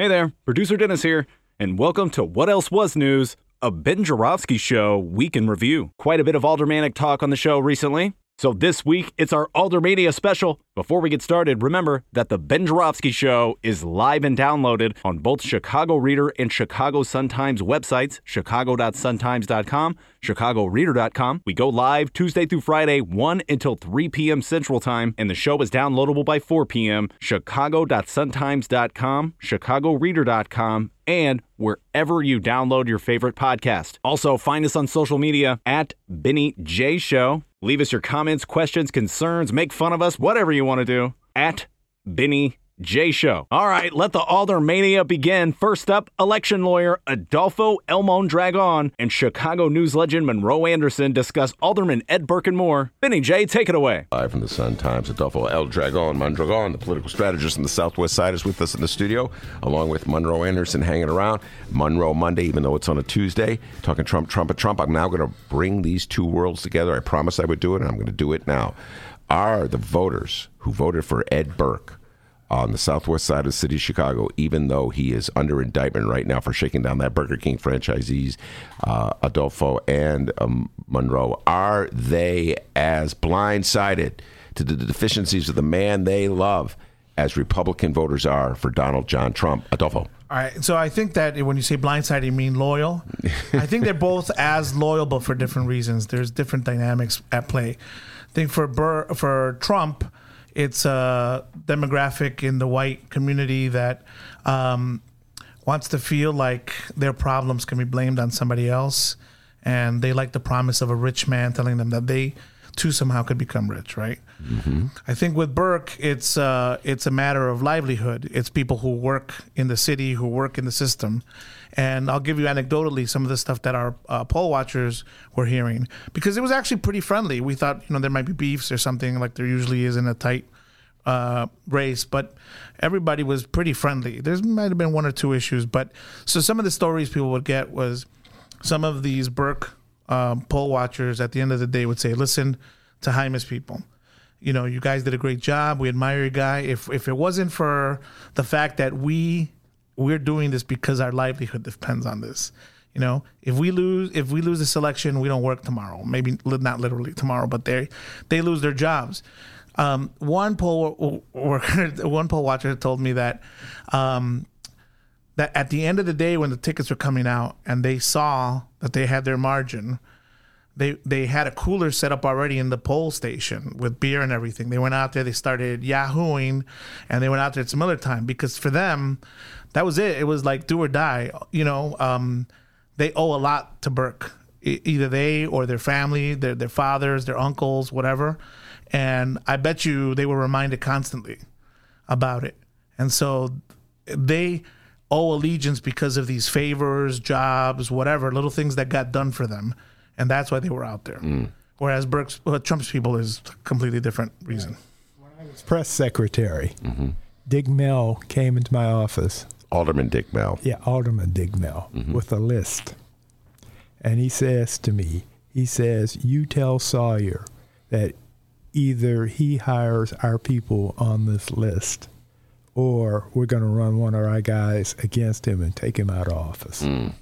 Hey there, producer Dennis here, and welcome to What Else Was News, a Ben Joravsky Show week in review. Quite a bit of aldermanic talk on the show recently. So this week, it's our Aldermania special. Before we get started, remember that the Ben Joravsky Show is live and downloaded on both Chicago Reader and Chicago Sun-Times websites, chicago.suntimes.com, chicagoreader.com. We go live Tuesday through Friday, 1 until 3 p.m. Central Time, and the show is downloadable by 4 p.m. chicago.suntimes.com, chicagoreader.com, and wherever you download your favorite podcast. Also, find us on social media at Benny J Show. Leave us your comments, questions, concerns, make fun of us, whatever you want to do, at Benny J Show. All right, let the Aldermania begin. First up, election lawyer Adolfo Elmon Dragon and Chicago news legend Monroe Anderson discuss Alderman Ed Burke and more. Benny J, take it away. Live from the Sun Times, Adolfo El Dragon Mondragon, the political strategist in the Southwest Side, is with us in the studio, along with Monroe Anderson hanging around. Monroe Monday, even though it's on a Tuesday, talking Trump, Trump, and Trump. I'm now going to bring these two worlds together. I promised I would do it, and I'm going to do it now. Are the voters who voted for Ed Burke on the southwest side of the city of Chicago, even though he is under indictment right now for shaking down that Burger King franchisees, uh, Adolfo and um, Monroe, are they as blindsided to the deficiencies of the man they love as Republican voters are for Donald John Trump? Adolfo. All right. So I think that when you say blindsided, you mean loyal. I think they're both as loyal, but for different reasons. There's different dynamics at play. I think for Burr, for Trump, it's a demographic in the white community that um, wants to feel like their problems can be blamed on somebody else, and they like the promise of a rich man telling them that they too somehow could become rich, right? Mm-hmm. I think with Burke, it's uh, it's a matter of livelihood. It's people who work in the city, who work in the system, and I'll give you anecdotally some of the stuff that our uh, poll watchers were hearing because it was actually pretty friendly. We thought you know there might be beefs or something like there usually is in a tight uh, race, but everybody was pretty friendly. There might have been one or two issues, but so some of the stories people would get was some of these Burke um, poll watchers at the end of the day would say, "Listen to Jaime's people." You know, you guys did a great job. We admire your guy. If if it wasn't for the fact that we we're doing this because our livelihood depends on this. You know, if we lose if we lose this election, we don't work tomorrow. Maybe not literally tomorrow, but they they lose their jobs. Um, one poll worker, one poll watcher told me that um, that at the end of the day, when the tickets were coming out and they saw that they had their margin, they they had a cooler set up already in the poll station with beer and everything. They went out there, they started yahooing, and they went out there at some other time because for them, that was it. It was like do or die. You know, um, they owe a lot to Burke. E- either they or their family, their their fathers, their uncles, whatever. And I bet you they were reminded constantly about it. And so they owe allegiance because of these favors, jobs, whatever, little things that got done for them. And that's why they were out there. Mm. Whereas Burke's, well, Trump's people is a completely different reason. When I was press secretary, mm-hmm. Dick Mell came into my office Alderman Dick Mell. Yeah, Alderman Dick Mell mm-hmm. with a list. And he says to me, he says, You tell Sawyer that either he hires our people on this list or we're going to run one of our guys against him and take him out of office. Mm.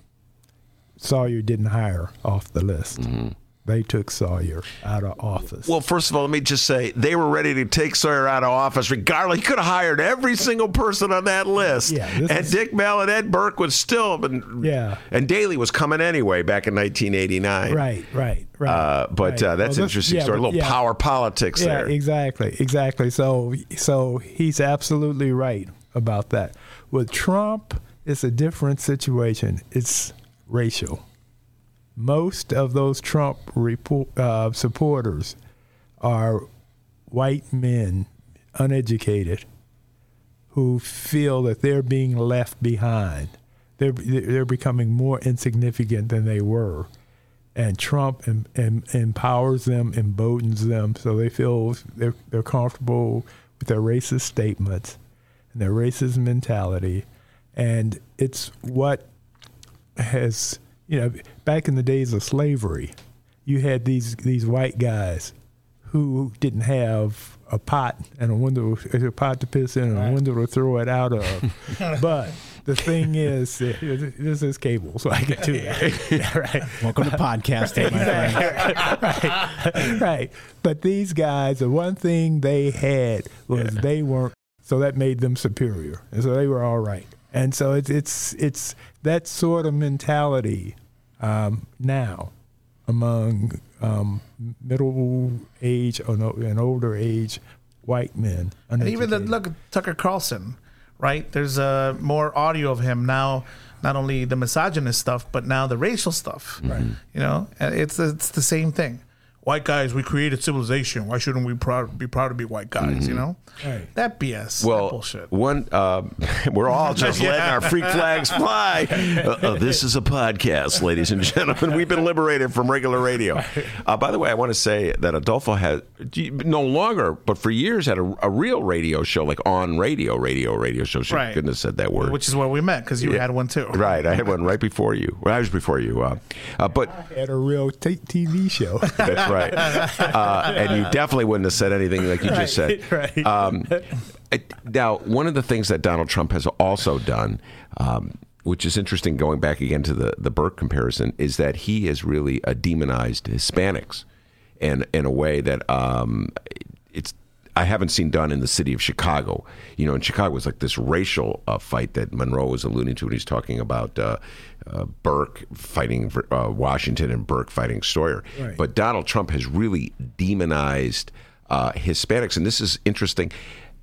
Sawyer didn't hire off the list. Mm-hmm they took Sawyer out of office. Well, first of all, let me just say they were ready to take Sawyer out of office regardless. He could have hired every single person on that list. Yeah, and is... Dick Mell and Ed Burke would still been. Yeah. And Daley was coming anyway back in 1989. Right, right, right. Uh, but right. Uh, that's well, an interesting yeah, story. A little yeah. power politics yeah, there. exactly, exactly. So, so he's absolutely right about that. With Trump, it's a different situation. It's racial most of those Trump report, uh, supporters are white men, uneducated, who feel that they're being left behind. they're they're becoming more insignificant than they were, and Trump em, em, empowers them, emboldens them, so they feel they're they're comfortable with their racist statements and their racist mentality, and it's what has you know back in the days of slavery, you had these these white guys who didn't have a pot and a window, a pot to piss in and a window to throw it out of. but the thing is, this is cable, so I can do that. Yeah, right. Welcome to podcasting, my friend. right, right. But these guys, the one thing they had was they weren't, so that made them superior, and so they were all right. And so it's it's it's that sort of mentality um, now among um, middle age or no, and older age white men. And even the, look Tucker Carlson, right? There's uh, more audio of him now. Not only the misogynist stuff, but now the racial stuff. Right. You know, and it's it's the same thing. White guys, we created civilization. Why shouldn't we proud, be proud to be white guys? You know, Right. that BS. that Well, bullshit. one, um, we're all just letting our freak flags fly. Uh, uh, this is a podcast, ladies and gentlemen. We've been liberated from regular radio. Uh, by the way, I want to say that Adolfo has no longer, but for years had a, a real radio show, like on radio, radio, radio show. She Right. couldn't have said that word. Which is where we met because you Yeah. had one too. Right, I had one right before you. Well, I was before you. Uh, uh, but had a real t- TV show. That's right. Uh, and you definitely wouldn't have said anything like you just said. right. Um, it- now, one of the things that Donald Trump has also done, um, which is interesting going back again to the, the Burke comparison, is that he has really uh, demonized Hispanics in, in a way that um, it's I haven't seen done in the city of Chicago. You know, in Chicago, it was like this racial uh, fight that Monroe was alluding to when he's talking about uh, uh, Burke fighting uh, Washington and Burke fighting Sawyer. Right. But Donald Trump has really demonized uh, Hispanics, and this is interesting.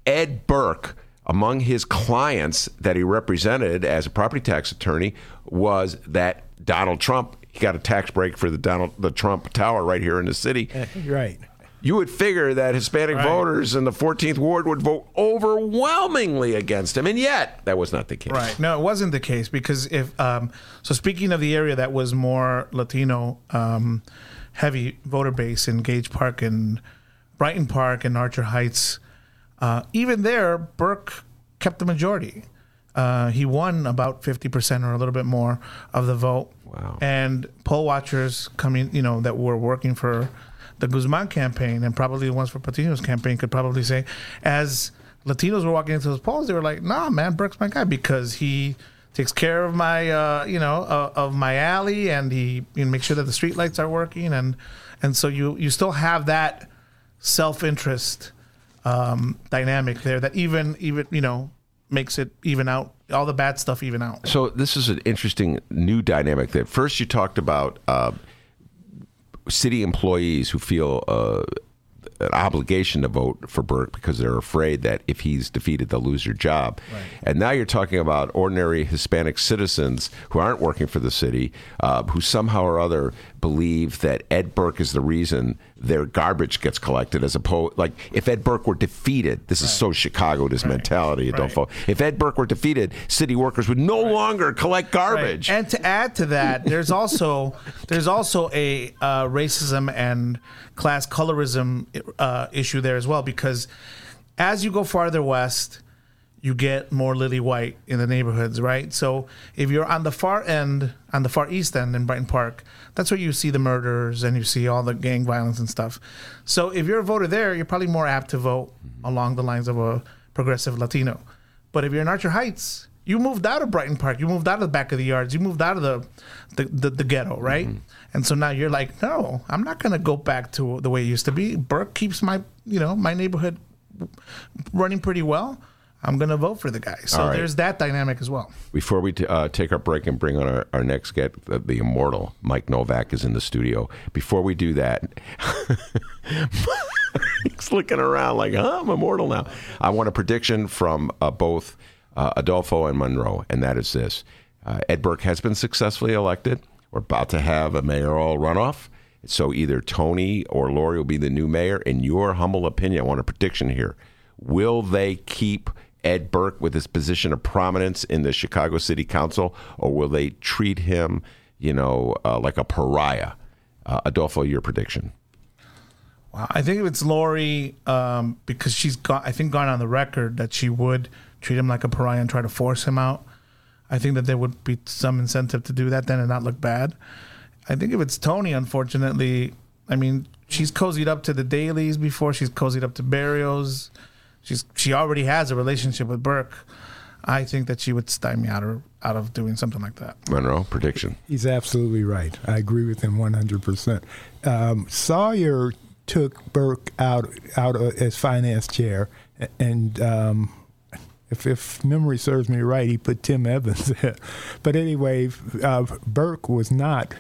Ed Burke, among his clients that he represented as a property tax attorney, was that Donald Trump. He got a tax break for the Donald the Trump Tower right here in the city. right. You would figure that Hispanic voters in the 14th ward would vote overwhelmingly against him, and yet that was not the case. Right. No, it wasn't the case because if um, so, speaking of the area that was more Latino um, heavy voter base in Gage Park and Brighton Park and Archer Heights, uh, even there, Burke kept the majority. Uh, he won about fifty percent or a little bit more of the vote. Wow. And poll watchers coming, you know, that were working for the Guzman campaign and probably the ones for Patino's campaign could probably say, as Latinos were walking into those polls, they were like, "Nah, man, Burke's my guy because he takes care of my, uh, you know, uh, of my alley and he you know, makes sure that the streetlights are working and and so you you still have that self interest um, dynamic there that even even you know makes it even out all the bad stuff even out. So this is an interesting new dynamic. That first you talked about uh, city employees who feel uh, an obligation to vote for Burke because they're afraid that if he's defeated, they'll lose their job. And now you're talking about ordinary Hispanic citizens who aren't working for the city, uh, who somehow or other believe that Ed Burke is the reason their garbage gets collected, as opposed like if Ed Burke were defeated. This is so Chicago. This mentality. Don't fall. If Ed Burke were defeated, city workers would no longer collect garbage. And to add to that, there's also there's also a uh, racism and class colorism uh, issue there as well because as you go farther west, you get more lily white in the neighborhoods, right? So if you're on the far end, on the far east end in Brighton Park, that's where you see the murders and you see all the gang violence and stuff. So if you're a voter there, you're probably more apt to vote mm-hmm. along the lines of a progressive Latino. But if you're in Archer Heights, you moved out of Brighton Park, you moved out of the back of the yards, you moved out of the the, the, the ghetto, right? Mm-hmm. And so now you're like, no, I'm not gonna go back to the way it used to be. Burke keeps my you know my neighborhood running pretty well. I'm gonna vote for the guy. So right. there's that dynamic as well. Before we t- uh, take our break and bring on our, our next guest, the, the immortal Mike Novak is in the studio. Before we do that, he's looking around like, huh, I'm immortal now. I want a prediction from uh, both uh, Adolfo and Monroe, and that is this uh, Ed Burke has been successfully elected. We're about to have a mayoral runoff. So either Toni or Lori will be the new mayor. In your humble opinion, I want a prediction here. Will they keep Ed Burke with his position of prominence in the Chicago City Council, or will they treat him, you know, uh, like a pariah? Uh, Adolfo, your prediction? Wow, I think if it's Lori, um, because she's got, I think, gone on the record that she would treat him like a pariah and try to force him out. I think that there would be some incentive to do that then and not look bad. I think if it's Toni, unfortunately, I mean, she's cozied up to the Daleys before. She's cozied up to Berrios. She's she already has a relationship with Burke. I think that she would stymie out of out of doing something like that. Monroe prediction. He's absolutely right. I agree with him 100%. Um, Sawyer took Burke out out as finance chair, and um, if, if memory serves me right, he put Tim Evans there. But anyway, uh, Burke was not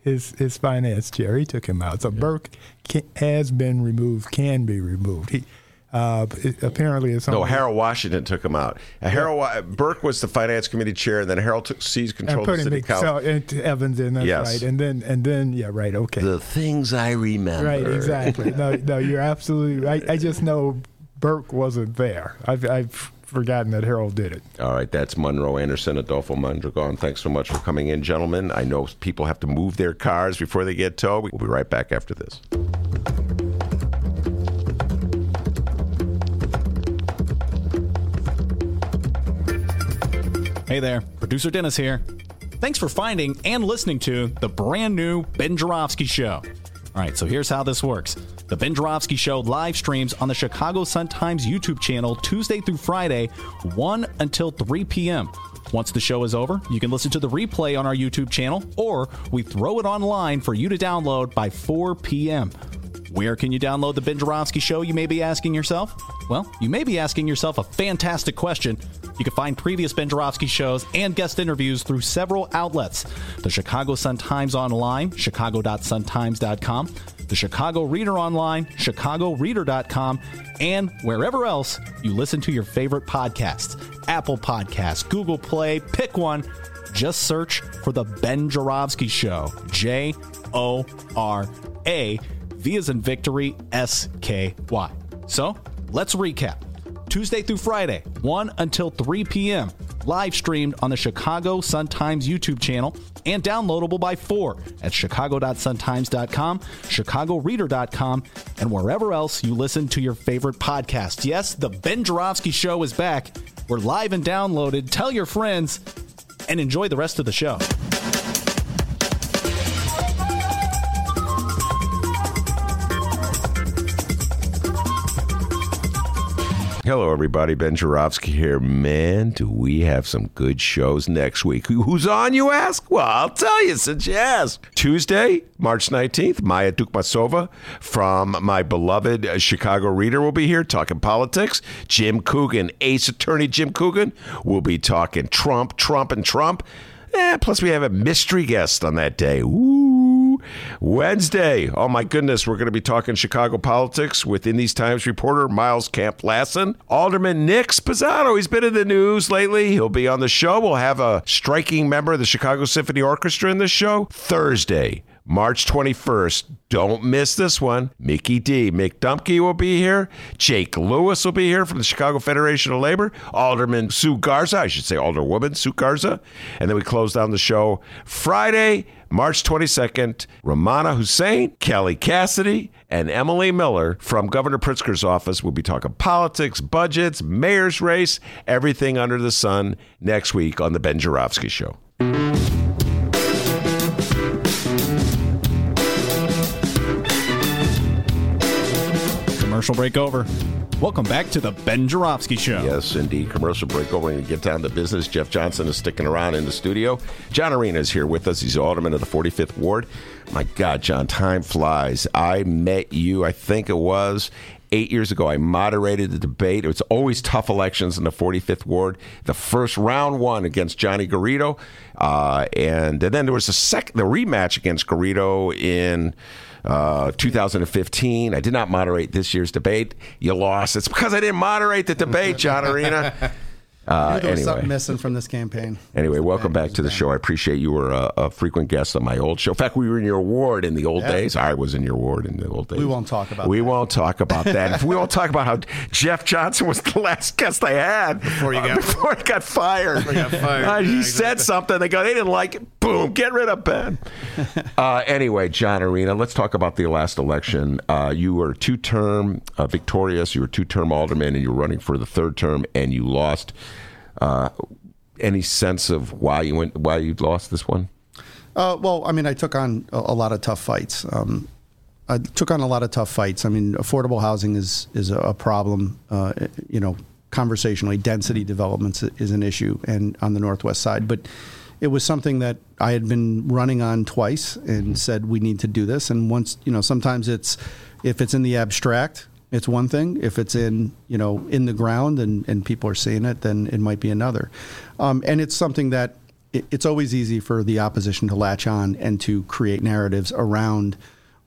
his his finance chair. He took him out. So yeah. Burke can, has been removed, can be removed. He uh, it, apparently it's no. Harold Washington took him out. Uh, Harold yeah. Burke was the finance committee chair, and then Harold took seized control of the city council. So, Evans in, that's yes. right. And then and then yeah, right, okay. The things I remember. Right, exactly. no, no, you're absolutely right. I just know Burke wasn't there. I've, I've forgotten that Harold did it. All right, that's Monroe Anderson, Adolfo Mondragon. Thanks so much for coming in, gentlemen. I know people have to move their cars before they get towed. We'll be right back after this. Hey there, producer Dennis here. Thanks for finding and listening to the brand new Ben Joravsky Show. All right, so here's how this works. The Ben Joravsky Show live streams on the Chicago Sun-Times YouTube channel Tuesday through Friday, 1 until 3 p.m. Once the show is over, you can listen to the replay on our YouTube channel, or we throw it online for you to download by 4 p.m. Where can you download the Ben Joravsky Show, you may be asking yourself? Well, you may be asking yourself a fantastic question. You can find previous Ben Joravsky shows and guest interviews through several outlets the Chicago Sun-Times Online, chicago.suntimes.com, the Chicago Reader Online, chicagoreader.com, and wherever else you listen to your favorite podcasts Apple Podcasts, Google Play, pick one. Just search for The Ben Joravsky Show. J O R A V is in victory, S K Y. So let's recap. Tuesday through Friday, 1 until 3 p.m., live streamed on the Chicago Sun-Times YouTube channel and downloadable by 4 at chicago.suntimes.com, chicagoreader.com, and wherever else you listen to your favorite podcast. Yes, the Ben Joravsky Show is back. We're live and downloaded. Tell your friends and enjoy the rest of the show. Hello, everybody. Ben Joravsky here. Man, do we have some good shows next week. Who's on, you ask? Well, I'll tell you since you asked. Tuesday, March 19th, Maya Dukmasova from my beloved Chicago Reader will be here talking politics. Jim Coogan, ace attorney Jim Coogan, will be talking Trump, Trump, and Trump. Eh, plus, we have a mystery guest on that day. Ooh. Wednesday. Oh my goodness, we're going to be talking Chicago politics with In These Times reporter Miles Kampf-Lassin. Alderman Nick Sposato, he's been in the news lately. He'll be on the show. We'll have a striking member of the Chicago Symphony Orchestra in the show. Thursday, March 21st. Don't miss this one. Mickey D. Mick Dumke will be here. Jake Lewis will be here from the Chicago Federation of Labor. Alderman Sue Garza, I should say Alderwoman Sue Garza. And then we close down the show Friday, March 22nd. Ramana Hussain, Kelly Cassidy, and Emily Miller from Governor Pritzker's office will be talking politics, budgets, mayor's race, everything under the sun next week on The Ben Joravsky Show. Commercial break over. Welcome back to the Ben Joravsky Show. Yes, indeed. Commercial break over and get down to business. Jeff Johnson is sticking around in the studio. John Arena is here with us. He's alderman of the 45th Ward. My God, John, time flies. I met you, I think it was eight years ago. I moderated the debate. It was always tough elections in the 45th Ward. The first round one against Johnny Garrido, uh, and, and then there was a second, the rematch against Garrido in uh, 2015. I did not moderate this year's debate. You lost. It's because I didn't moderate the debate, John Arena. Uh, there was anyway, something missing from this campaign. anyway, welcome back to the show. I appreciate you were a, a frequent guest on my old show. In fact, we were in your ward in the old Yeah. days. I was in your ward in the old days. We won't talk about We that. won't talk about that. if we won't talk about how Jeff Johnson was the last guest I had before you got- before he got fired. he got fired. Uh, he Yeah, said something. They go, they didn't like it. Boom, get rid of Ben. uh, anyway, John Arena, let's talk about the last election. Uh, you were two term uh, victorious. You were two term alderman, and you were running for the third term, and you lost. Uh, any sense of why you went? Why you lost this one? Uh, well, I mean, I took on a, lot of tough fights. Um, I took on a lot of tough fights. I mean, affordable housing is is a, a problem. Uh, you know, conversationally, density developments is an issue, and on the northwest side. But it was something that I had been running on twice, and said we need to do this. And once, you know, sometimes it's if it's in the abstract, it's one thing. If it's in you know in the ground and and people are seeing it, then it might be another. Um, and it's something that it- it's always easy for the opposition to latch on and to create narratives around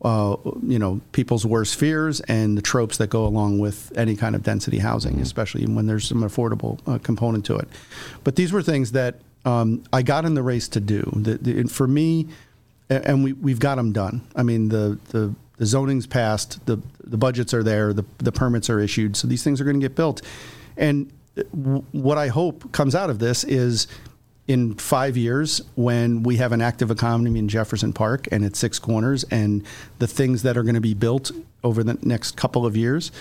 uh, you know people's worst fears and the tropes that go along with any kind of density housing, especially when there's some affordable uh, component to it. But these were things that um, I got in the race to do. The, the, for me, and we we've got them done. I mean the the the zoning's passed, the the budgets are there, the the permits are issued, so these things are going to get built. And w- what I hope comes out of this is in five years when we have an active economy in Jefferson Park and its six corners, and the things that are going to be built over the next couple of years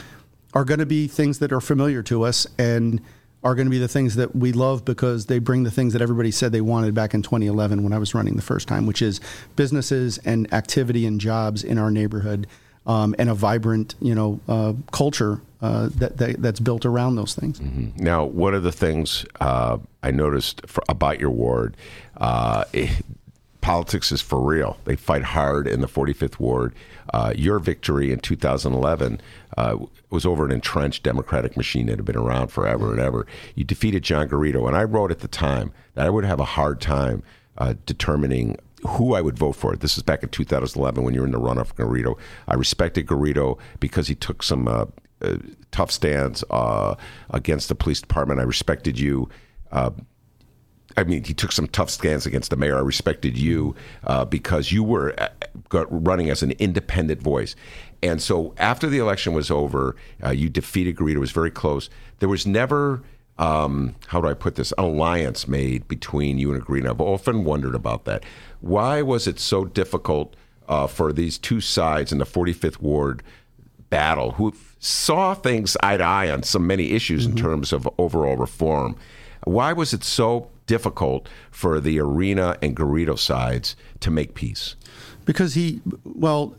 are going to be things that are familiar to us and are going to be the things that we love because they bring the things that everybody said they wanted back in 2011 when I was running the first time, which is businesses and activity and jobs in our neighborhood. Um, and a vibrant, you know, uh, culture uh, that, that that's built around those things. Now, one of the things uh, I noticed for, about your ward, uh, eh, politics is for real. They fight hard in the 45th ward. Uh, your victory in 2011 uh, was over an entrenched Democratic machine that had been around forever and ever. You defeated John Garrido, and I wrote at the time that I would have a hard time uh, determining who I would vote for. This is back in 2011 when you were in the runoff for Garrido. I respected Garrido because he took some uh, uh, tough stands uh, against the police department. I respected you. I mean, he took some tough stands against the mayor. I respected you uh, because you were uh, running as an independent voice. And so after the election was over, uh, you defeated Garrido. It was very close. There was never, um, how do I put this, an alliance made between you and Garrido. I've often wondered about that. Why was it so difficult uh, for these two sides in the 45th Ward battle who saw things eye to eye on so many issues in terms of overall reform. Why was it so difficult for the Arena and Garrido sides to make peace? Because he, well,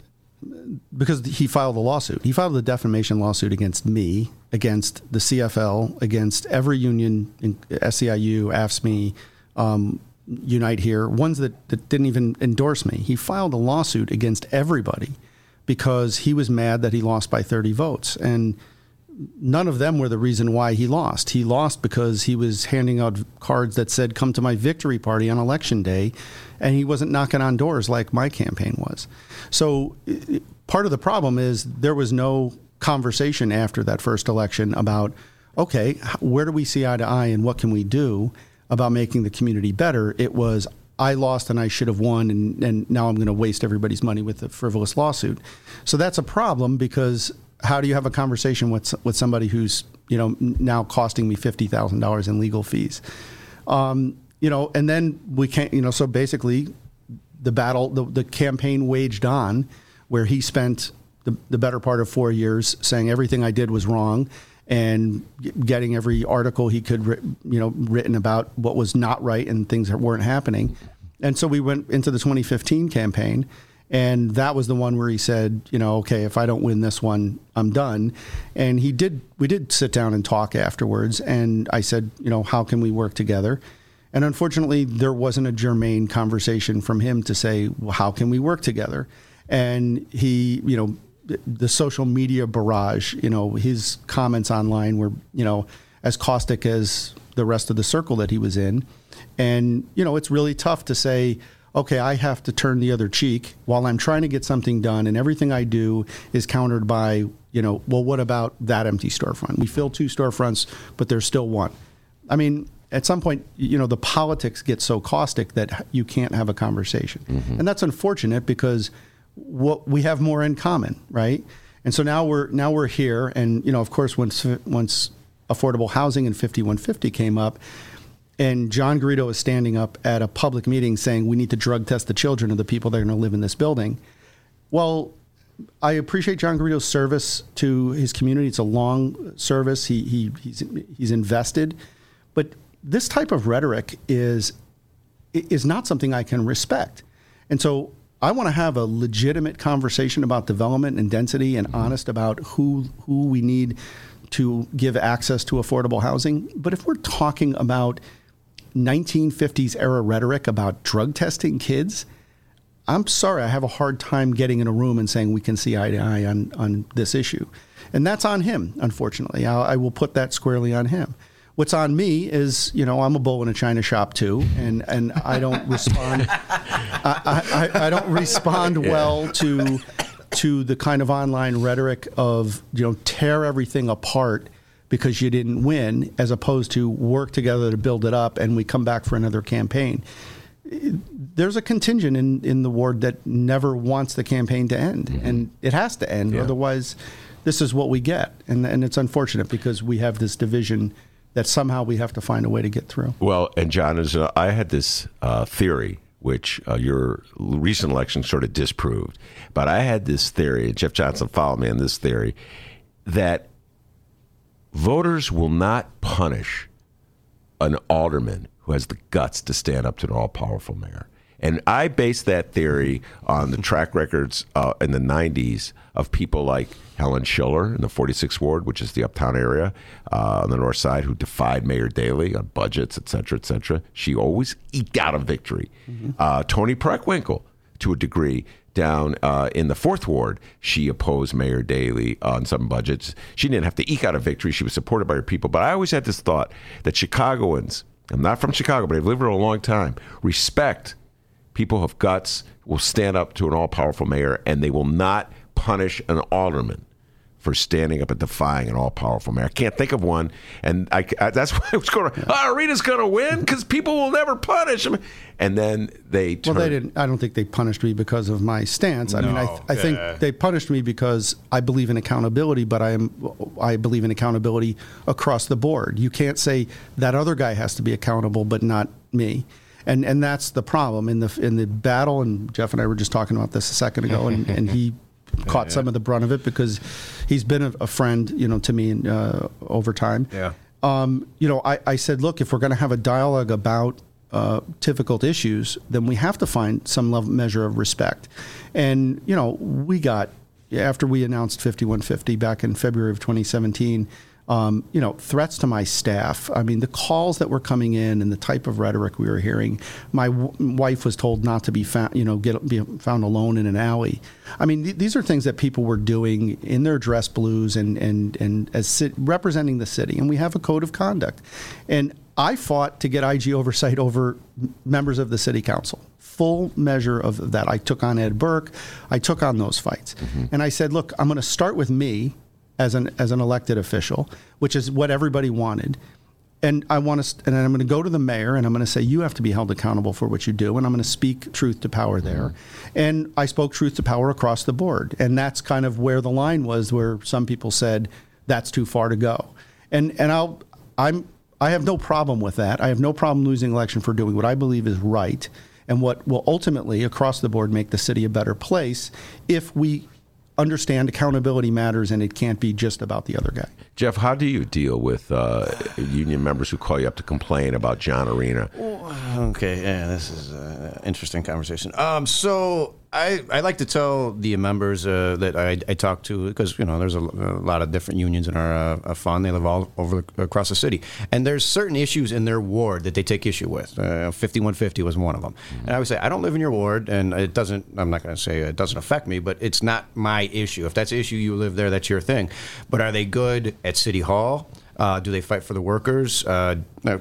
because he filed a lawsuit. He filed a defamation lawsuit against me, against the CFL, against every union, SEIU, AFSCME, um, Unite Here, ones that, that didn't even endorse me. He filed a lawsuit against everybody because he was mad that he lost by 30 votes. And none of them were the reason why he lost. He lost because he was handing out cards that said, Come to my victory party on election day. And he wasn't knocking on doors like my campaign was. So part of the problem is there was no conversation after that first election about, okay, where do we see eye to eye and what can we do about making the community better? It was, I lost and I should have won, and, and now I'm going to waste everybody's money with a frivolous lawsuit. So that's a problem because how do you have a conversation with with somebody who's you know now costing me fifty thousand dollars in legal fees? Um, you know, and then we can't. You know, so basically, the battle, the, the campaign waged on, where he spent the, the better part of four years saying everything I did was wrong and getting every article he could, you know, written about what was not right and things that weren't happening. And so we went into the 2015 campaign, and that was the one where he said, you know, okay, if I don't win this one, I'm done. And he did. We did sit down and talk afterwards, and I said, you know, how can we work together? And unfortunately, there wasn't a germane conversation from him to say, well, how can we work together? And he, you know, the- social media barrage, you know, his comments online were, you know, as caustic as the rest of the circle that he was in. And, you know, it's really tough to say, okay, I have to turn the other cheek while I'm trying to get something done, and everything I do is countered by, you know, well, what about that empty storefront? We fill two storefronts, but there's still one. I mean, at some point, you know, the politics get so caustic that you can't have a conversation, mm-hmm. and that's unfortunate because what we have more in common, right? And so now we're now we're here, and you know, of course, once once affordable housing and 5150 came up, and John Garrido is standing up at a public meeting saying we need to drug test the children of the people that are going to live in this building. Well, I appreciate John Garrido's service to his community. It's a long service. He, he he's he's invested, but this type of rhetoric is is not something I can respect. And so I want to have a legitimate conversation about development and density and mm-hmm. honest about who who we need to give access to affordable housing. But if we're talking about 1950s era rhetoric about drug testing kids, I'm sorry, I have a hard time getting in a room and saying we can see eye to eye on, on this issue. And that's on him, unfortunately. I'll, I will put that squarely on him. What's on me is, you know, I'm a bull in a china shop too, and, and I don't respond. I, I, I don't respond well to to the kind of online rhetoric of you know tear everything apart because you didn't win, as opposed to work together to build it up, and we come back for another campaign there's a contingent in, in the ward that never wants the campaign to end, Mm-hmm. and it has to end. Otherwise, this is what we get, and and it's unfortunate because we have this division that somehow we have to find a way to get through. Well, and John, is uh, I had this uh, theory, which uh, your recent election sort of disproved, but I had this theory, and Jeff Johnson followed me on this theory, that voters will not punish an alderman who has the guts to stand up to an all powerful mayor. And I base that theory on the track records uh, in the 90s of people like Helen Schiller in the 46th Ward, which is the uptown area uh, on the north side, who defied Mayor Daley on budgets, et cetera, et cetera. She always eked out a victory. Uh, Toni Preckwinkle, to a degree, down uh, in the fourth ward, she opposed Mayor Daley on some budgets. She didn't have to eke out a victory. She was supported by her people. But I always had this thought that Chicagoans, I'm not from Chicago, but I've lived here a long time, respect people have guts, will stand up to an all powerful mayor, and they will not punish an alderman for standing up and defying an all powerful mayor. I can't think of one. And I, I- that's why I was going, oh, Arena's going to win because people will never punish him. And then they Well, they didn't. I don't think they punished me because of my stance. I mean, I, No. I think they punished me because I believe in accountability, but I am I believe in accountability across the board. You can't say that other guy has to be accountable, but not me. And and that's the problem in the in the battle. And Jeff and I were just talking about this a second ago, and, and he caught some of the brunt of it because he's been a, a friend, you know, to me uh, over time Yeah. um, you know, I, I said, look, if we're going to have a dialogue about uh, difficult issues, then we have to find some level, measure of respect. And you know, we got after we announced 5150 back in February of 2017. Um, you know, threats to my staff. I mean, the calls that were coming in and the type of rhetoric we were hearing. My w- wife was told not to be found, you know, get be found alone in an alley. I mean, th- these are things that people were doing in their dress blues and and and as ci- representing the city. And we have a code of conduct. And I fought to get IG oversight over members of the city council. Full measure of that. I took on Ed Burke. I took on those fights. And I said, look, I'm going to start with me as an as an elected official, which is what everybody wanted. And I want to, and I'm going to go to the mayor, and I'm going to say you have to be held accountable for what you do, and I'm going to speak truth to power there. Mm-hmm. And I spoke truth to power across the board, and that's kind of where the line was, where some people said that's too far to go. And and I'll I'm I have no problem with that. I have no problem losing election for doing what I believe is right and what will ultimately across the board make the city a better place if we understand accountability matters and it can't be just about the other guy. Jeff, how do you deal with uh, union members who call you up to complain about John Arena? Okay, yeah, this is an interesting conversation. Um, so I, I like to tell the members uh, that I, I talk to because you know there's a, a lot of different unions in our uh, fund. They live all over across the city, and there's certain issues in their ward that they take issue with. Uh, 5150 was one of them, and I would say I don't live in your ward, and it doesn't. I'm not going to say it doesn't affect me, but it's not my issue. If that's the issue, you live there. That's your thing. But are they good at city hall? Uh, do they fight for the workers? Uh, uh,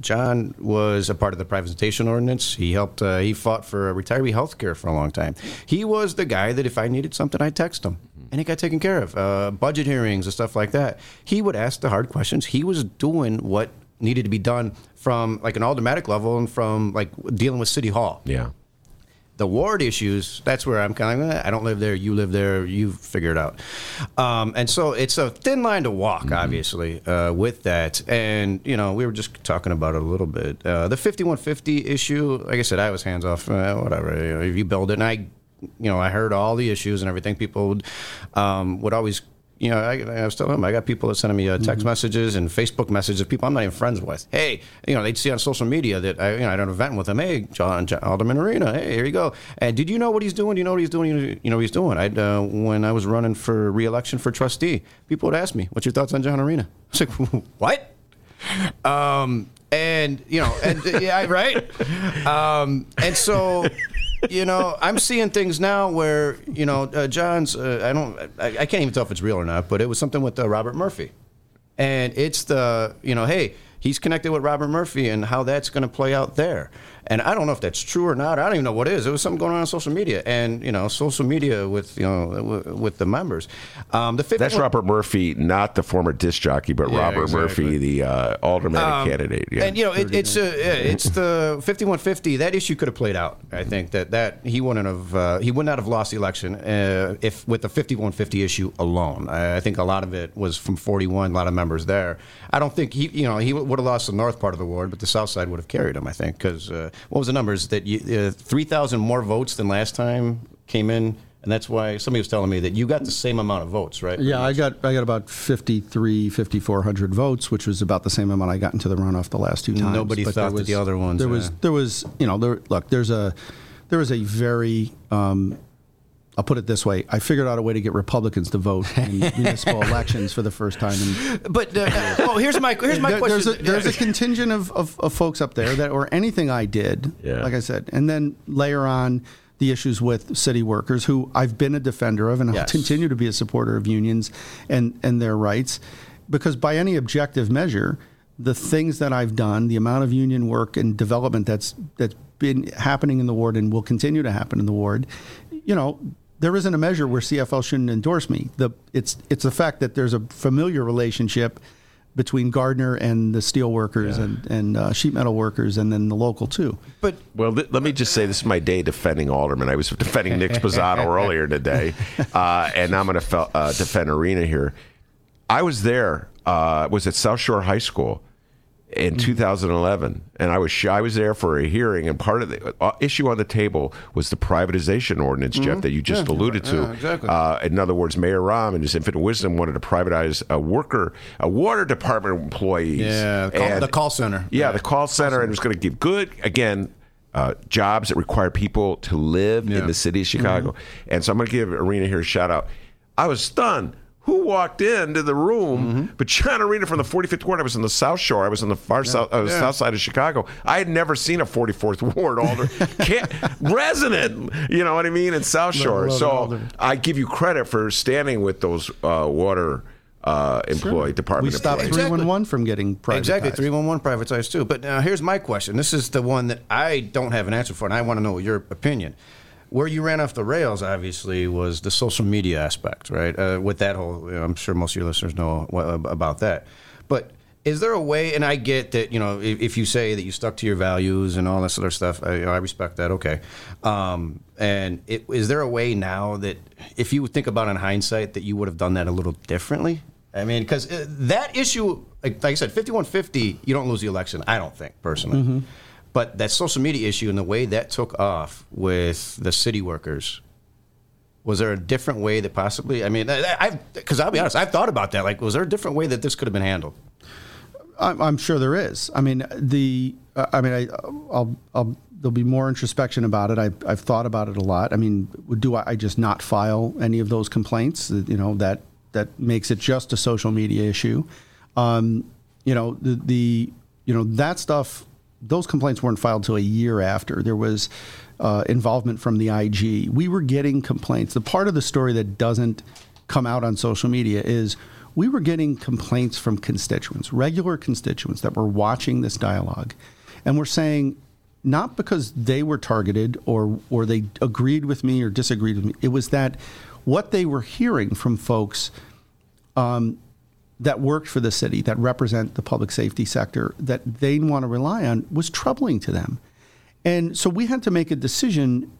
John was a part of the privatization ordinance. He helped. Uh, he fought for retiree health care for a long time. He was the guy that if I needed something, I'd text him, and it got taken care of. Uh, budget hearings and stuff like that. He would ask the hard questions. He was doing what needed to be done from like an aldermanic level and from like dealing with city hall. Yeah. The ward issues, that's where I'm kind of, eh, I don't live there, you live there, you figure it out. Um, and so it's a thin line to walk, obviously, uh, with that. And, you know, we were just talking about it a little bit. Uh, the 5150 issue, like I said, I was hands off, uh, whatever. You know, if you build it, and I, you know, I heard all the issues and everything. People would, um, would always you know, I, I was telling them I got people that sending me uh, text messages and Facebook messages of people I'm not even friends with. Hey, you know, they'd see on social media that I, you know, I had an event with them. Hey, John, John Alderman Arena. Hey, here you go. And did you know what he's doing? Do you know what he's doing? You know what he's doing. I uh, when I was running for reelection for trustee, people would ask me, "What's your thoughts on John Arena?" I was like, "What?" Um, and you know, and yeah, right. Um, and so you know, I'm seeing things now where you know uh, John's. Uh, I don't. I, I, can't even tell if it's real or not, but it was something with uh, Robert Murphy, and it's the you know, hey, he's connected with Robert Murphy and how that's going to play out there. And I don't know if that's true or not. I don't even know what is. It was something going on on social media, and you know, social media with you know with the members. Um, the that's Robert Murphy, not the former disc jockey, but yeah, Robert exactly. Murphy, the uh, alderman um, candidate. Yeah. And you know, it, it's uh, it's the fifty one fifty. That issue could have played out. I think that that he wouldn't have uh, he would not have lost the election uh, if with the fifty one fifty issue alone. I, I, think a lot of it was from forty one. A lot of members there. I don't think he you know he would have lost the north part of the ward, but the south side would have carried him. I think because uh, what was the numbers that you, uh, 3,000 more votes than last time came in? And that's why somebody was telling me that you got the same amount of votes, right? Yeah, I got I got about 53, 5,400 votes, which was about the same amount I got into the runoff the last two times. Nobody but thought was, that the other ones. There was there was you know there look there's a there was a very um, I'll put it this way: I figured out a way to get Republicans to vote in municipal elections for the first time. In, but uh, well, here's my here's my there, question. There's a, there's a contingent of, of, of, folks up there that, or anything I did, yeah. like I said, and then layer on the issues with city workers, who I've been a defender of, and yes. I'll continue to be a supporter of unions and and their rights, because by any objective measure, the things that I've done, the amount of union work and development that's that's been happening in the ward and will continue to happen in the ward, you know there isn't a measure where CFL shouldn't endorse me. The it's it's the fact that there's a familiar relationship between Gardiner and the steel workers yeah. and, and uh, sheet metal workers and then the local too. But well, th- let me just say this is my day defending Alderman. I was defending Nick Sposato earlier today, uh, and I'm going to fe- uh, defend Arena here. I was there. Uh, was at South Shore High School in mm-hmm. 2011, and I was I was there for a hearing, and part of the uh, issue on the table was the privatization ordinance, mm-hmm. Jeff, that you just yeah, alluded to. Yeah, exactly. Uh, in other words, Mayor Rahm, in his infinite wisdom, wanted to privatize a worker, a water department employees. Yeah, call, and, the call center. Yeah, yeah. the call center, call center. and it was going to give good again. Uh, jobs that require people to live in the city of Chicago. Mm-hmm. And so I'm going to give Arena here a shout out. I was stunned who walked into the room. Mm-hmm. But John Arena from the 45th ward. I was on the South Shore. I was on the far yeah. south, uh, yeah. south side of Chicago. I had never seen a 44th ward alder resident. You know what I mean? In South Shore. so I give you credit for standing with those uh, water. Uh, employee sure. department. We stopped three one one from getting privatized. Exactly, three one one privatized too. But now here's my question. This is the one that I don't have an answer for, and I want to know your opinion where you ran off the rails, obviously, was the social media aspect, right? Uh, with that whole, you know, I'm sure most of your listeners know what, about that. But is there a way? And I get that, you know, if, if, you say that you stuck to your values and all this other stuff, I, you know, I respect that. Okay. Um, and it, is there a way now that, if you think about in hindsight, that you would have done that a little differently? I mean, because uh, that issue, like, like, I said, 5150, you don't lose the election. I don't think personally. Mm-hmm. But that social media issue and the way that took off with the city workers, was there a different way that possibly? I mean, I because I'll be honest, I've thought about that. Like, was there a different way that this could have been handled? I'm sure there is. I mean, the I mean, I, I'll, I'll there'll be more introspection about it. I, I've thought about it a lot. I mean, do I just not file any of those complaints? You know that that makes it just a social media issue. Um, you know the, the you know that stuff those complaints weren't filed till a year after there was uh, involvement from the IG. We were getting complaints. The part of the story that doesn't come out on social media is we were getting complaints from constituents, regular constituents that were watching this dialogue, and were saying not because they were targeted or or they agreed with me or disagreed with me. It was that what they were hearing from folks um, that worked for the city that represent the public safety sector that they want to rely on was troubling to them. And so we had to make a decision,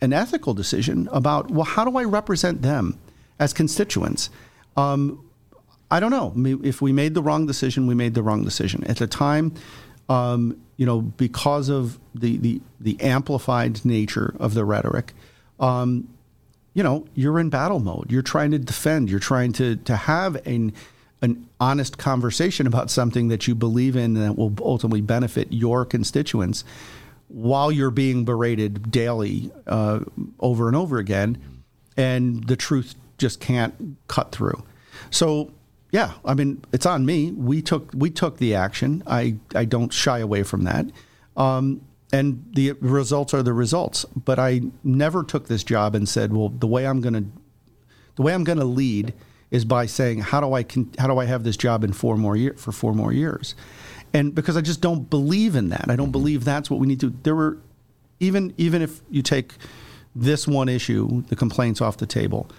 an ethical decision about, well, how do I represent them as constituents? Um, I don't know. If we made the wrong decision, we made the wrong decision. At the time, um, you know, because of the, the, the amplified nature of the rhetoric, um, you know, you're in battle mode. You're trying to defend. You're trying to, to have an, an honest conversation about something that you believe in that will ultimately benefit your constituents while you're being berated daily uh, over and over again. And the truth just can't cut through. So, yeah, I mean, it's on me. We took we took the action. I, I don't shy away from that. Um, and the results are the results. But I never took this job and said, well, the way I'm going to the way I'm going to lead is by saying, how do I con- how do I have this job in four more year for four more years? And because I just don't believe in that. I don't mm-hmm. believe that's what we need to. There were even even if you take this one issue, the complaints off the table,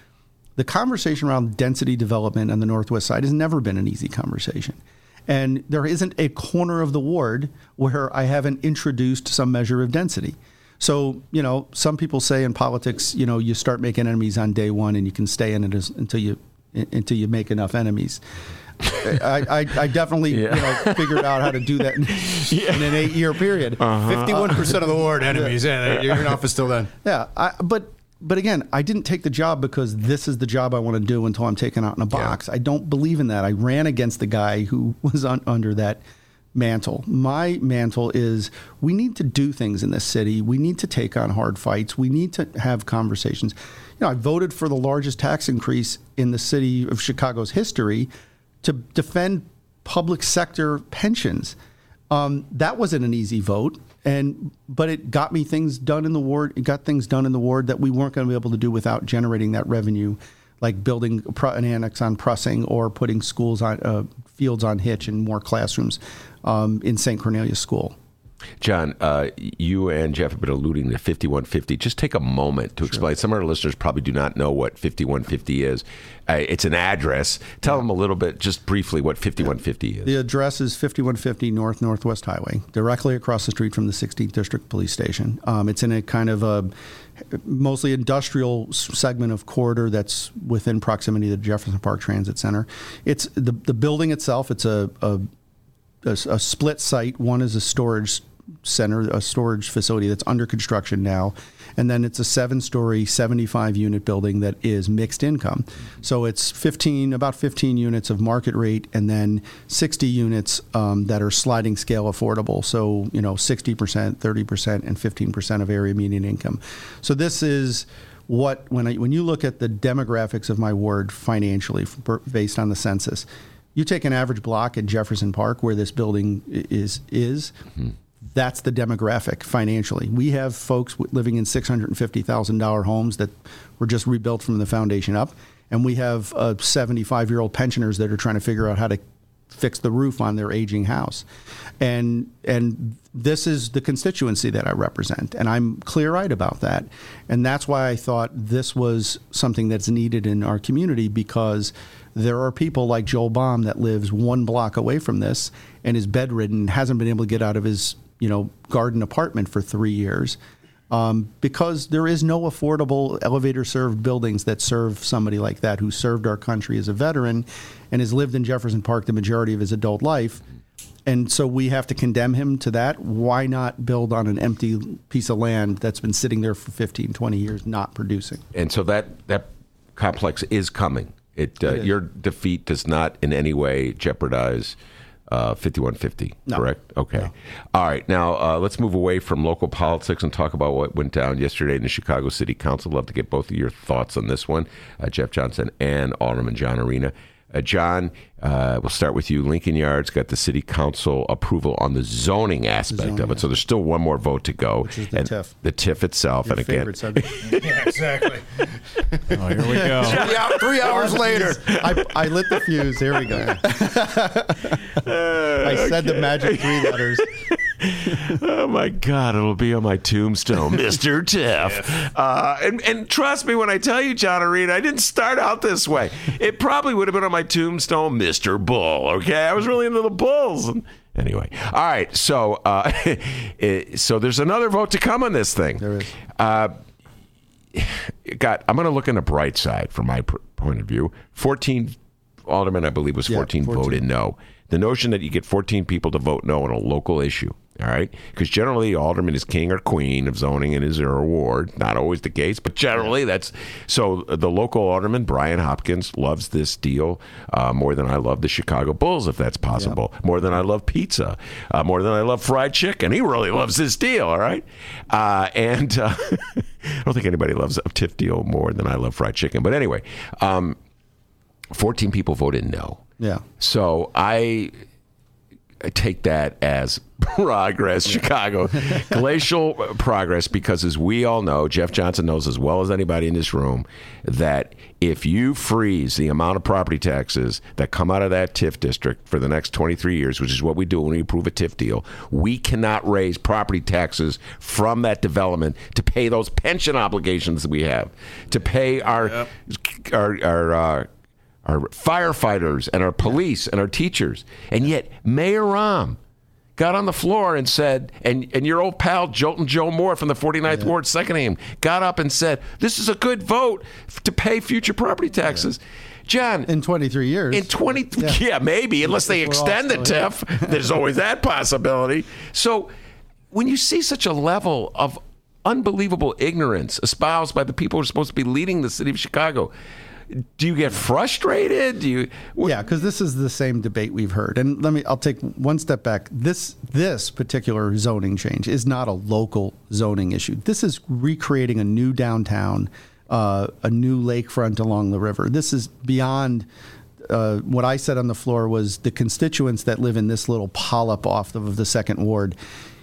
the conversation around density development on the northwest side has never been an easy conversation. And there isn't a corner of the ward where I haven't introduced some measure of density. So, you know, some people say in politics, you know, you start making enemies on day one and you can stay in it as, until you until you make enough enemies. I, I, I definitely Yeah. you know figured out how to do that in, in an eight year period. Uh-huh. Fifty-one percent of the ward enemies. Yeah, you're in office till then. Yeah, I, but but again, I didn't take the job because this is the job I want to do until I'm taken out in a box. I don't believe in that. I ran against the guy who was un, under that mantle. My mantle is we need to do things in this city. We need to take on hard fights. We need to have conversations. Know, I voted for the largest tax increase in the city of Chicago's history to defend public sector pensions. Um, that wasn't an easy vote, and but it got me things done in the ward. It got things done in the ward that we weren't going to be able to do without generating that revenue, like building an annex on Prussing or putting schools on uh, fields on Hitch and more classrooms um, in St. Cornelius School. John, uh, you and Jeff have been alluding to 5150. Just take a moment to explain. Some of our listeners probably do not know what 5150 is. Uh, it's an address. Tell them a little bit, just briefly, what 5150 is. The address is 5150 North Northwest Highway, directly across the street from the 16th District Police Station. Um, it's in a kind of a mostly industrial segment of corridor that's within proximity to the Jefferson Park Transit Center. It's the the building itself. It's a a, a, a split site. One is a storage center, a storage facility that's under construction now. And then it's a seven story, 75 unit building that is mixed income. So it's 15, about 15 units of market rate, and then 60 units um, that are sliding scale affordable. So, you know, 60%, 30%, and 15% of area median income. So this is what, when, I, when you look at the demographics of my ward financially, based on the census, you take an average block at Jefferson Park where this building is is that's the demographic financially. We have folks living in six hundred and fifty thousand dollar homes that were just rebuilt from the foundation up, and we have uh, seventy five year old pensioners that are trying to figure out how to fix the roof on their aging house, and and this is the constituency that I represent, and I'm clear eyed about that, and that's why I thought this was something that's needed in our community because there are people like Joel Baum that lives one block away from this and is bedridden, hasn't been able to get out of his you know garden apartment for three years. Um, because there is no affordable elevator served buildings that serve somebody like that who served our country as a veteran and has lived in Jefferson Park the majority of his adult life. And so we have to condemn him to that. Why not build on an empty piece of land that's been sitting there for 15, 20 years, not producing? And so that, that complex is coming. It, uh, It is. Your defeat does not in any way jeopardize uh, 5150, No. correct? Okay. All right. Now, uh, let's move away from local politics and talk about what went down yesterday in the Chicago City Council. Love to get both of your thoughts on this one, uh, Jeff Johnson and Alderman John Arena. Uh, John, uh, we'll start with you. Lincoln Yards got the city council approval on the zoning aspect of it, so there's still one more vote to go. Which is the TIF. The TIF itself, Your and again, subject. Yeah, exactly. Oh, here we go. three, hou- three hours later. I, I lit the fuse. Here we go. I said the magic three letters. Oh my God, it'll be on my tombstone, Mr. Tiff. Uh, and, and trust me when I tell you, John Arena, I didn't start out this way. It probably would have been on my tombstone, Mr. Bull. Okay, I was really into the Bulls. And anyway, all right. So, uh, it- so there's another vote to come on this thing. There is. Uh, got. I'm going to look on the bright side from my pr- point of view. 14 aldermen, I believe, was 14, 14. voted no. The notion that you get 14 people to vote no on a local issue, all right? Because generally, alderman is king or queen of zoning in his or her ward. Not always the case, but generally that's so. The local alderman, Brian Hopkins, loves this deal uh, more than I love the Chicago Bulls, if that's possible. More than I love pizza. Uh, more than I love fried chicken. He really loves this deal, all right? Uh, and uh, I don't think anybody loves a TIF deal more than I love fried chicken. But anyway, um, 14 people voted no. Yeah. So I take that as progress, Chicago. Glacial progress, because as we all know, Jeff Johnson knows as well as anybody in this room that if you freeze the amount of property taxes that come out of that TIF district for the next 23 years, which is what we do when we approve a TIF deal, we cannot raise property taxes from that development to pay those pension obligations that we have, to pay our, our, our, uh, our firefighters and our police and our teachers. And yet, Mayor Rahm got on the floor and said, and, and your old pal Jolton Joe Moore from the 49th Ward, second name, got up and said, this is a good vote to pay future property taxes. John, In 23 years. in 20, yeah, maybe, unless they If we're all extend the still here. TIF. There's always that possibility. So when you see such a level of unbelievable ignorance espoused by the people who are supposed to be leading the city of Chicago, do you get frustrated? Do you? Yeah, because this is the same debate we've heard. And let me, I'll take one step back. This this particular zoning change is not a local zoning issue. This is recreating a new downtown, uh, a new lakefront along the river. This is beyond. Uh, what I said on the floor was the constituents that live in this little polyp off of the second ward.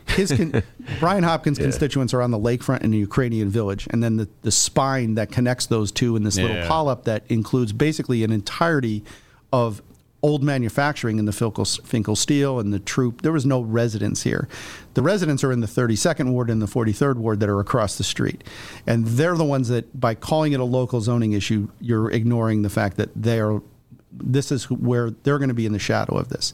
His con- Brian Hopkins' constituents are on the lakefront in the Ukrainian village, and then the, the spine that connects those two in this little polyp that includes basically an entirety of old manufacturing in the Finkl, Finkl Steel and the Troop. There was no residents here. The residents are in the 32nd ward and the 43rd ward that are across the street, and they're the ones that, by calling it a local zoning issue, you're ignoring the fact that they are. This is where they're going to be in the shadow of this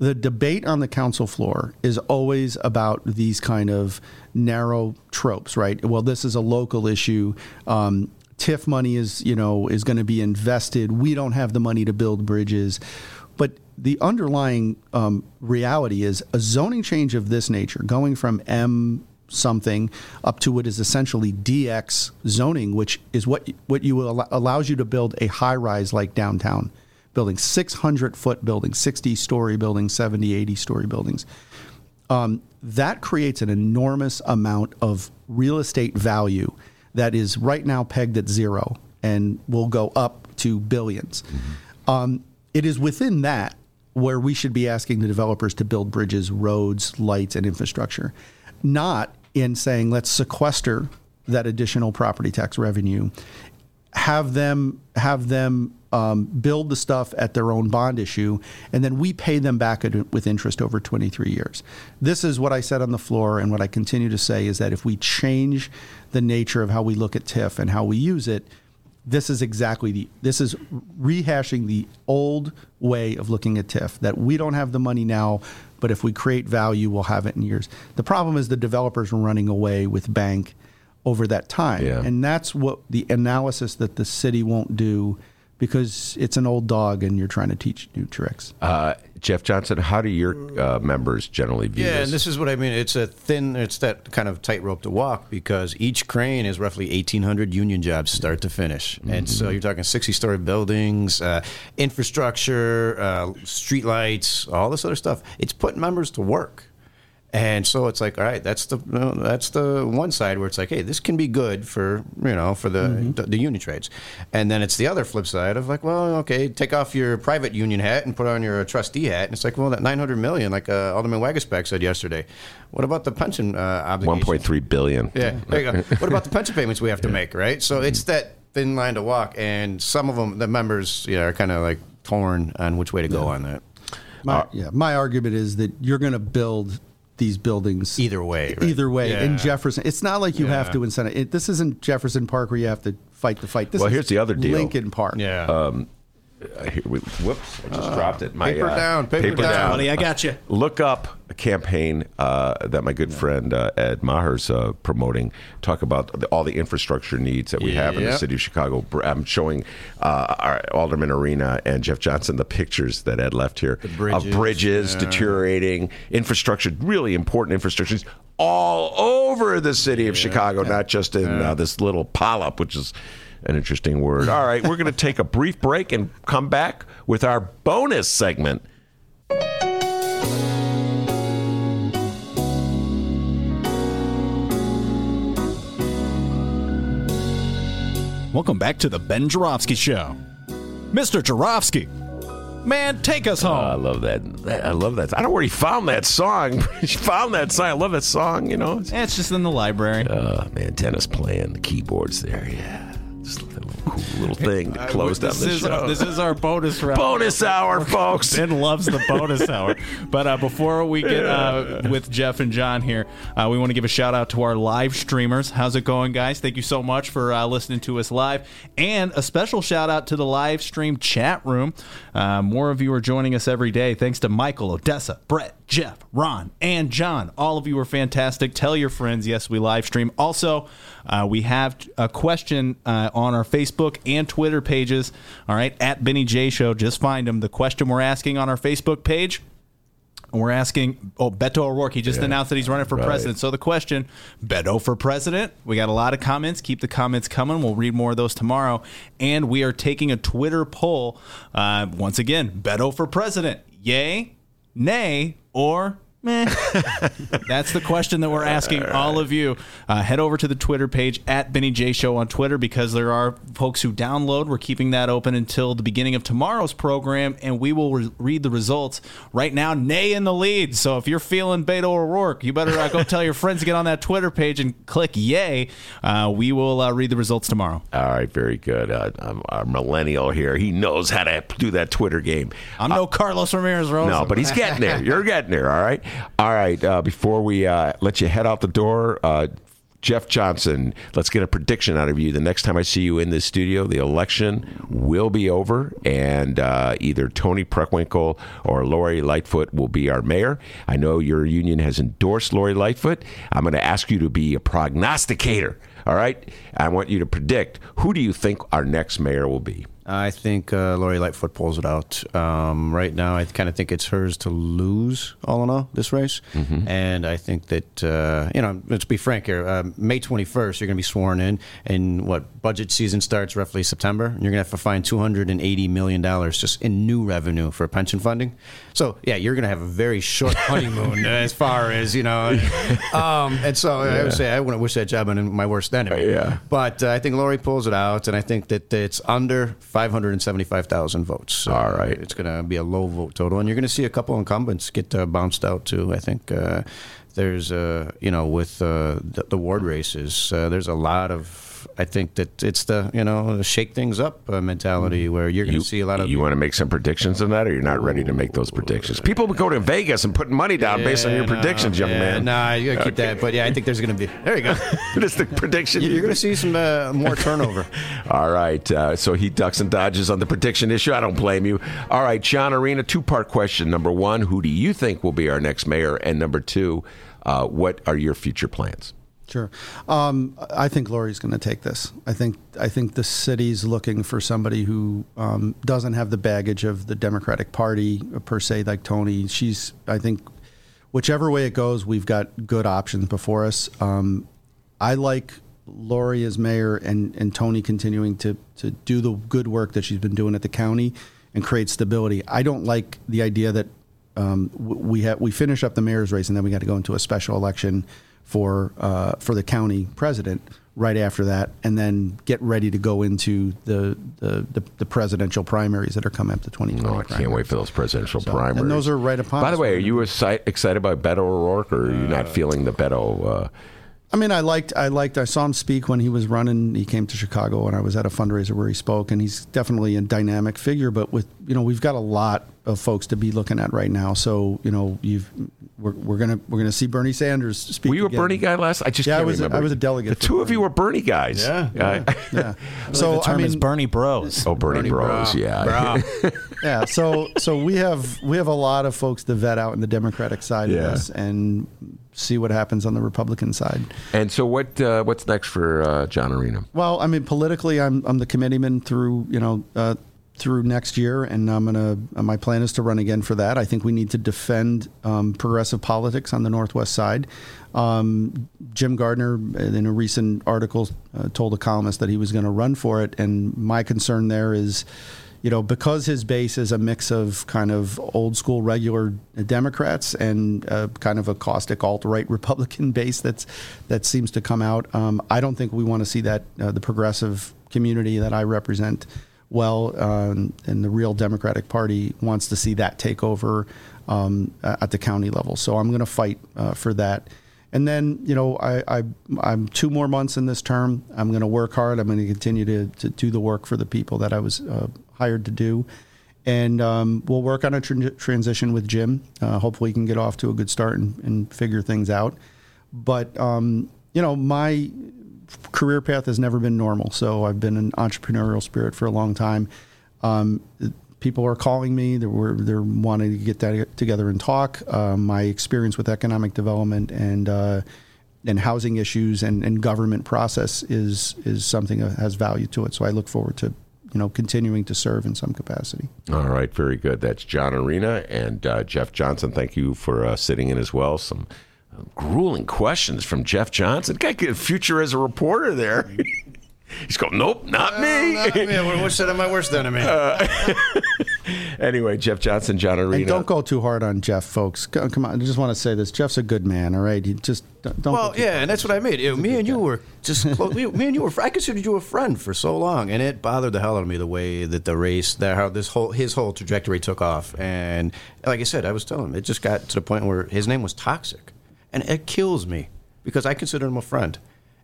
the debate on the council floor is always about these kind of narrow tropes, right? Well, this is a local issue. Um, TIF money is, you know, is going to be invested. We don't have the money to build bridges, but the underlying um, reality is a zoning change of this nature, going from M something up to what is essentially DX zoning, which is what what you will, allows you to build a high rise like downtown building 600 foot buildings 60 story buildings 70 80 story buildings. Um, that creates an enormous amount of real estate value that is right now pegged at zero and will go up to 1000000000s Um, it is within that where we should be asking the developers to build bridges, roads, lights, and infrastructure, not in saying let's sequester that additional property tax revenue have them have them um, build the stuff at their own bond issue, and then we pay them back at, with interest over 23 years. This is what I said on the floor, and what I continue to say is that if we change the nature of how we look at TIF and how we use it, this is exactly the this is rehashing the old way of looking at TIF that we don't have the money now, but if we create value, we'll have it in years. The problem is the developers are running away with bank over that time. Yeah. And that's what the analysis that the city won't do because it's an old dog and you're trying to teach new tricks. Uh, Jeff Johnson, how do your uh, members generally view Yeah, this? and this is what I mean. It's a thin, it's that kind of tightrope to walk because each crane is roughly 1,800 union jobs start to finish. And so you're talking 60 story buildings, uh, infrastructure, uh, street lights, all this other stuff. It's putting members to work. And so it's like, all right, that's the you know, that's the one side where it's like, hey, this can be good for you know for the the, the union trades, and then it's the other flip side of like, well, okay, take off your private union hat and put on your trustee hat, and it's like, well, that nine hundred million, like uh, Alderman Waguespack said yesterday, what about the pension uh, obligations? 1.3 billion. Yeah, there you go. what about the pension payments we have to make, right? So it's that thin line to walk, and some of them, the members, yeah, are kind of like torn on which way to go on that. My, yeah, my argument is that you're going to build these buildings Either way, right? Either way, in Jefferson, it's not like you have Yeah. to incentive. It, this isn't Jefferson Park where you have to fight the fight. This Well, is here's the other deal. Lincoln Park. Yeah. Uh, here, we- whoops! I just dropped it. My, paper uh, down, paper down. Buddy, I got you. Look up a campaign uh, that my good friend uh, Ed Maher's uh, promoting. Talk about the, all the infrastructure needs that we have in the city of Chicago. I'm showing uh, our Alderman Arena and Jeff Johnson the pictures that Ed left here bridges, of bridges yeah. deteriorating, infrastructure, really important infrastructures all over the city of Chicago, not just in uh, this little polyp, which is an interesting word. All right, we're going to take a brief break and come back with our bonus segment. Welcome back to the Ben Joravsky Show. Mr. Joravsky, man, take us home. I love that. I love that. I don't know where he found that song. he found that song. I love that song. You know. It's- just in the library. Uh, man, Dennis playing the keyboards there. Yeah, just that little cool little thing to close down this the is show. this is our bonus round. bonus hour, folks. Ben loves the bonus hour. But uh, before we get uh, with Jeff and John here, uh, we want to give a shout out to our live streamers. How's it going, guys? Thank you so much for uh, listening to us live. And a special shout out to the live stream chat room. Uh, more of you are joining us every day. Thanks to Michael, Odessa, Brett, Jeff, Ron, and John. All of you are fantastic. Tell your friends, yes, we live stream. Also, uh, we have a question uh, on our Facebook and Twitter pages. All right, at Benny J Show. Just find them. The question we're asking on our Facebook page. We're asking, oh, Beto O'Rourke. He just announced that he's running for Right. president. So the question, Beto for president. We got a lot of comments. Keep the comments coming. We'll read more of those tomorrow. And we are taking a Twitter poll. Uh, once again, Beto for president. Yay, nay, or meh? That's the question that we're asking all of you. Uh, head over to the Twitter page at Benny J Show on Twitter because there are folks who download. We're keeping that open until the beginning of tomorrow's program, and we will re- read the results. Right now, Nay in the lead. So if you're feeling Beto O'Rourke, you better uh, go tell your friends to get on that Twitter page and click Yay. Uh, we will uh, read the results tomorrow. All right, very good. Uh, I'm a millennial here. He knows how to do that Twitter game. I'm no Carlos Ramirez Rosa. No, but he's getting there. You're getting there. All right. All right. Uh, before we uh, let you head out the door, uh, Jeff Johnson, let's get a prediction out of you. The next time I see you in this studio, the election will be over, and uh, either Toni Preckwinkle or Lori Lightfoot will be our mayor. I know your union has endorsed Lori Lightfoot. I'm going to ask you to be a prognosticator. All right. I want you to predict who do you think our next mayor will be. I think uh, Lori Lightfoot pulls it out. Um, right now, I kind of think it's hers to lose, all in all, this race. Mm-hmm. And I think that, uh, you know, let's be frank here. Uh, May 21st, you're going to be sworn in. And what budget season starts roughly September. And you're going to have to find $280 million just in new revenue for pension funding. So, yeah, you're going to have a very short honeymoon as far as, you know. Um, and so I would say I wouldn't wish that job on my worst enemy. Yeah. But uh, I think Lori pulls it out, and I think that it's under 575,000 votes. So All right. It's going to be a low vote total, and you're going to see a couple incumbents get uh, bounced out too. I think uh, there's, uh, you know, with uh, the, the ward races, uh, there's a lot of. I think that it's the you know the shake things up uh, mentality where you're going to see a lot of You want to make some predictions on that, or you're not ready to make those predictions? People go to Vegas and putting money down based on your no, predictions, young yeah, man. Nah, you got to keep that. But yeah, I think there's going to be. There you go. It's the prediction. You're going to see some uh, more turnover. All right. Uh, so he ducks and dodges on the prediction issue. I don't blame you. All right, John Arena, two part question. Number one, who do you think will be our next mayor? And number two, uh, what are your future plans? Sure. Um, I think Lori's going to take this. I think I think the city's looking for somebody who um, doesn't have the baggage of the Democratic Party per se, like Toni. She's. I think whichever way it goes, we've got good options before us. Um, I like Lori as mayor and, and Toni continuing to to do the good work that she's been doing at the county and create stability. I don't like the idea that um, we have we finish up the mayor's race and then we got to go into a special election for uh, for the county president right after that, and then get ready to go into the the, the, the presidential primaries that are coming up to 2020. Oh, I can't wait for those presidential So- primaries. and those are right upon By the way, We're you excited about Beto O'Rourke, or are you not feeling the Beto uh, I mean, I liked, I liked, I saw him speak when he was running. He came to Chicago, and I was at a fundraiser where he spoke, and he's definitely a dynamic figure. But with, you know, we've got a lot of folks to be looking at right now. So, you know, you've, we're, we're gonna, we're gonna see Bernie Sanders speak. Were you again. a Bernie guy last? I just Yeah, I can't was a- remember. I was a delegate The for two of you were Bernie guys. Yeah, I- Yeah. So So the term I mean, is Bernie Bros. oh, Bernie, Bernie Bros. Bro. Yeah. yeah. So so we have we have a lot of folks to vet out in the Democratic side Yeah. of this and see what happens on the Republican side. and so what? Uh, what's next for uh, John Arena? Well, I mean, politically, I'm I'm the committeeman through you know uh, through next year, and I'm gonna. Uh, my plan is to run again for that. I think we need to defend um, progressive politics on the Northwest side. Um, Jim Gardiner, in a recent article, uh, told a columnist that he was going to run for it, and my concern there is. You know, because his base is a mix of kind of old school regular Democrats and uh, kind of a caustic alt right Republican base that's that seems to come out. Um, I don't think we want to see that uh, the progressive community that I represent well, um, and the real Democratic Party wants to see that take over um, at the county level. So I'm going to fight uh, for that. And then, you know, I, I, I'm two more months in this term. I'm going to work hard. I'm going to continue to, to do the work for the people that I was uh, hired to do. And um, we'll work on a tran- transition with Jim. Uh, hopefully, he can get off to a good start and, and figure things out. But, um, you know, my career path has never been normal. So I've been an entrepreneurial spirit for a long time. Um, people are calling me. They're, they're wanting to get that together and talk. Um, my experience with economic development and uh, and housing issues and, and government process is is something that has value to it. So I look forward to you know continuing to serve in some capacity. All right, very good. That's John Arena and uh, Jeff Johnson. Thank you for uh, sitting in as well. Some uh, grueling questions from Jeff Johnson. Get a future as a reporter there. He's going, nope, not me. Not me. What said my worst enemy? Uh, anyway, Jeff Johnson, John Arena. And don't go too hard on Jeff, folks. Come on, I just want to say this: Jeff's a good man. All right, he just don't. don't Well, yeah, and that's what I mean. You know, me and you were just close. me, me and you were. I considered you a friend for so long, and it bothered the hell out of me the way that the race, that how this whole his whole trajectory took off. And like I said, I was telling him, it just got to the point where his name was toxic, and it kills me because I consider him a friend.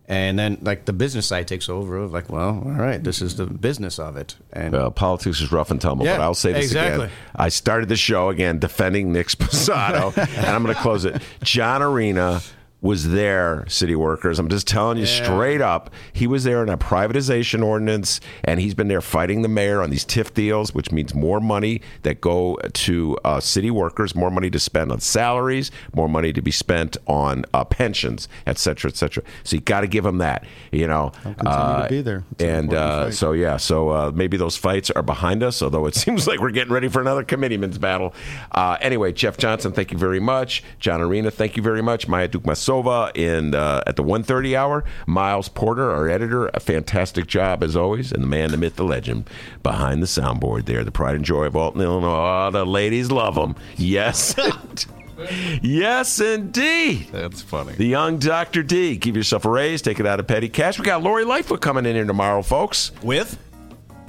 And then, like the business side takes over. Of like, well, all right, this is the business of it, and Well, politics is rough and tumble, but Yeah, I'll say this exactly. again. I started the show again defending Nick Sposato, and I'm going to close it. John Arena was there, city workers. I'm just telling you straight up. He was there in a privatization ordinance, and he's been there fighting the mayor on these TIF deals, which means more money that go to uh, city workers, more money to spend on salaries, more money to be spent on uh, pensions, et cetera, et cetera. So you got to give him that, you know. continue to be there. It's and uh, so yeah, so uh, maybe those fights are behind us. Although it seems like we're getting ready for another committeeman's battle. Uh, anyway, Jeff Johnson, thank you very much. John Arena, thank you very much. Maya Dukmasova in uh, at the 1:30 hour. Miles Porter, our editor, a fantastic job as always, and the man, the myth, the legend behind the soundboard there, the pride and joy of Alton, Illinois. Oh, the ladies love him. Yes. Yes, indeed. That's funny. The young Dr. D. Give yourself a raise, take it out of petty cash. We got Lori Lightfoot coming in here tomorrow, folks. With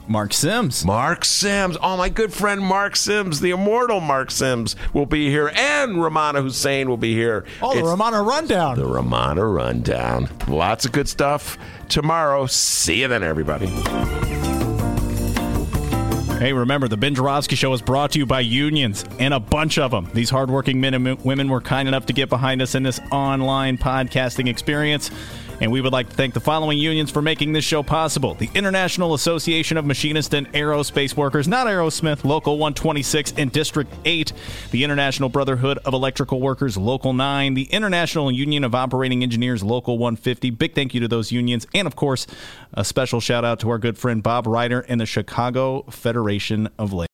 Mark Sims. Mark Sims. Oh, my good friend Mark Sims, the immortal Mark Sims, will be here. And Rummana Hussain will be here. Oh, the It's Romano Rundown. the Rummana Rundown. Lots of good stuff tomorrow. See you then, everybody. Hey, remember, the Ben Joravsky Show is brought to you by unions, and a bunch of them. These hardworking men and women were kind enough to get behind us in this online podcasting experience. And we would like to thank the following unions for making this show possible the International Association of Machinists and Aerospace Workers, not Aerosmith, Local 126 and District 8, the International Brotherhood of Electrical Workers, Local 9, the International Union of Operating Engineers, Local 150. Big thank you to those unions. And of course, a special shout out to our good friend Bob Reiter and the Chicago Federation of Labor.